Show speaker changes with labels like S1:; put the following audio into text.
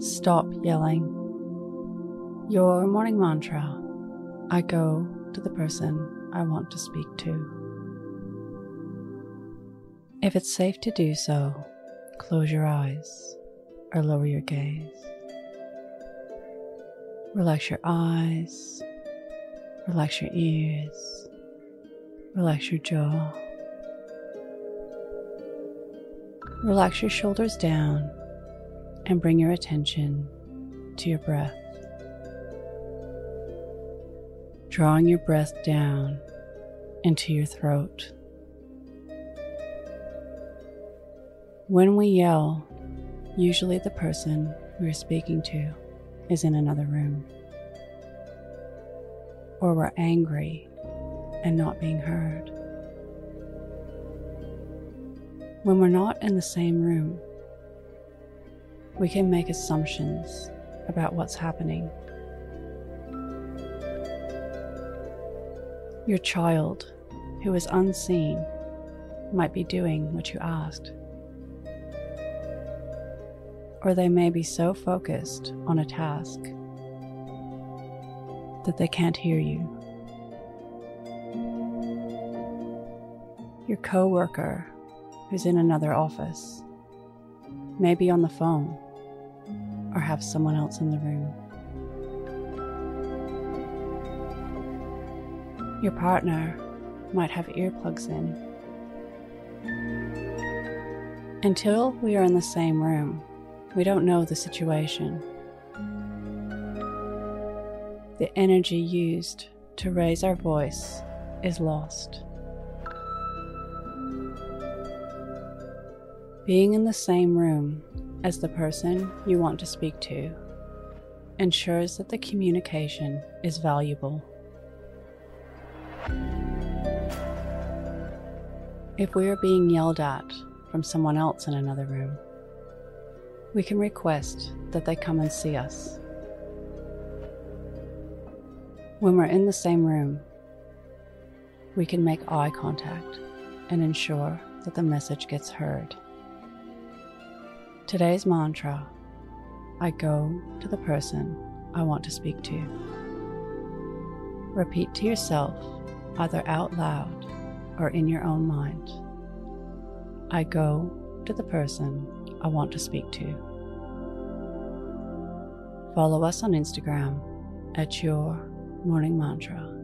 S1: Stop yelling. Your morning mantra I go to the person I want to speak to. If it's safe to do so, close your eyes or lower your gaze. Relax your eyes, relax your ears, relax your jaw. Relax your shoulders down and bring your attention to your breath. Drawing your breath down into your throat. When we yell, usually the person we're speaking to is in another room. Or we're angry and not being heard. When we're not in the same room, we can make assumptions about what's happening. Your child, who is unseen, might be doing what you asked. Or they may be so focused on a task that they can't hear you. Your coworker who's in another office may be on the phone or have someone else in the room. Your partner might have earplugs in. Until we are in the same room, we don't know the situation. The energy used to raise our voice is lost. Being in the same room as the person you want to speak to ensures that the communication is valuable. If we are being yelled at from someone else in another room, we can request that they come and see us. When we're in the same room, we can make eye contact and ensure that the message gets heard. Today's mantra I go to the person I want to speak to. Repeat to yourself, either out loud or in your own mind I go to the person I want to speak to. Follow us on Instagram at Your Morning Mantra.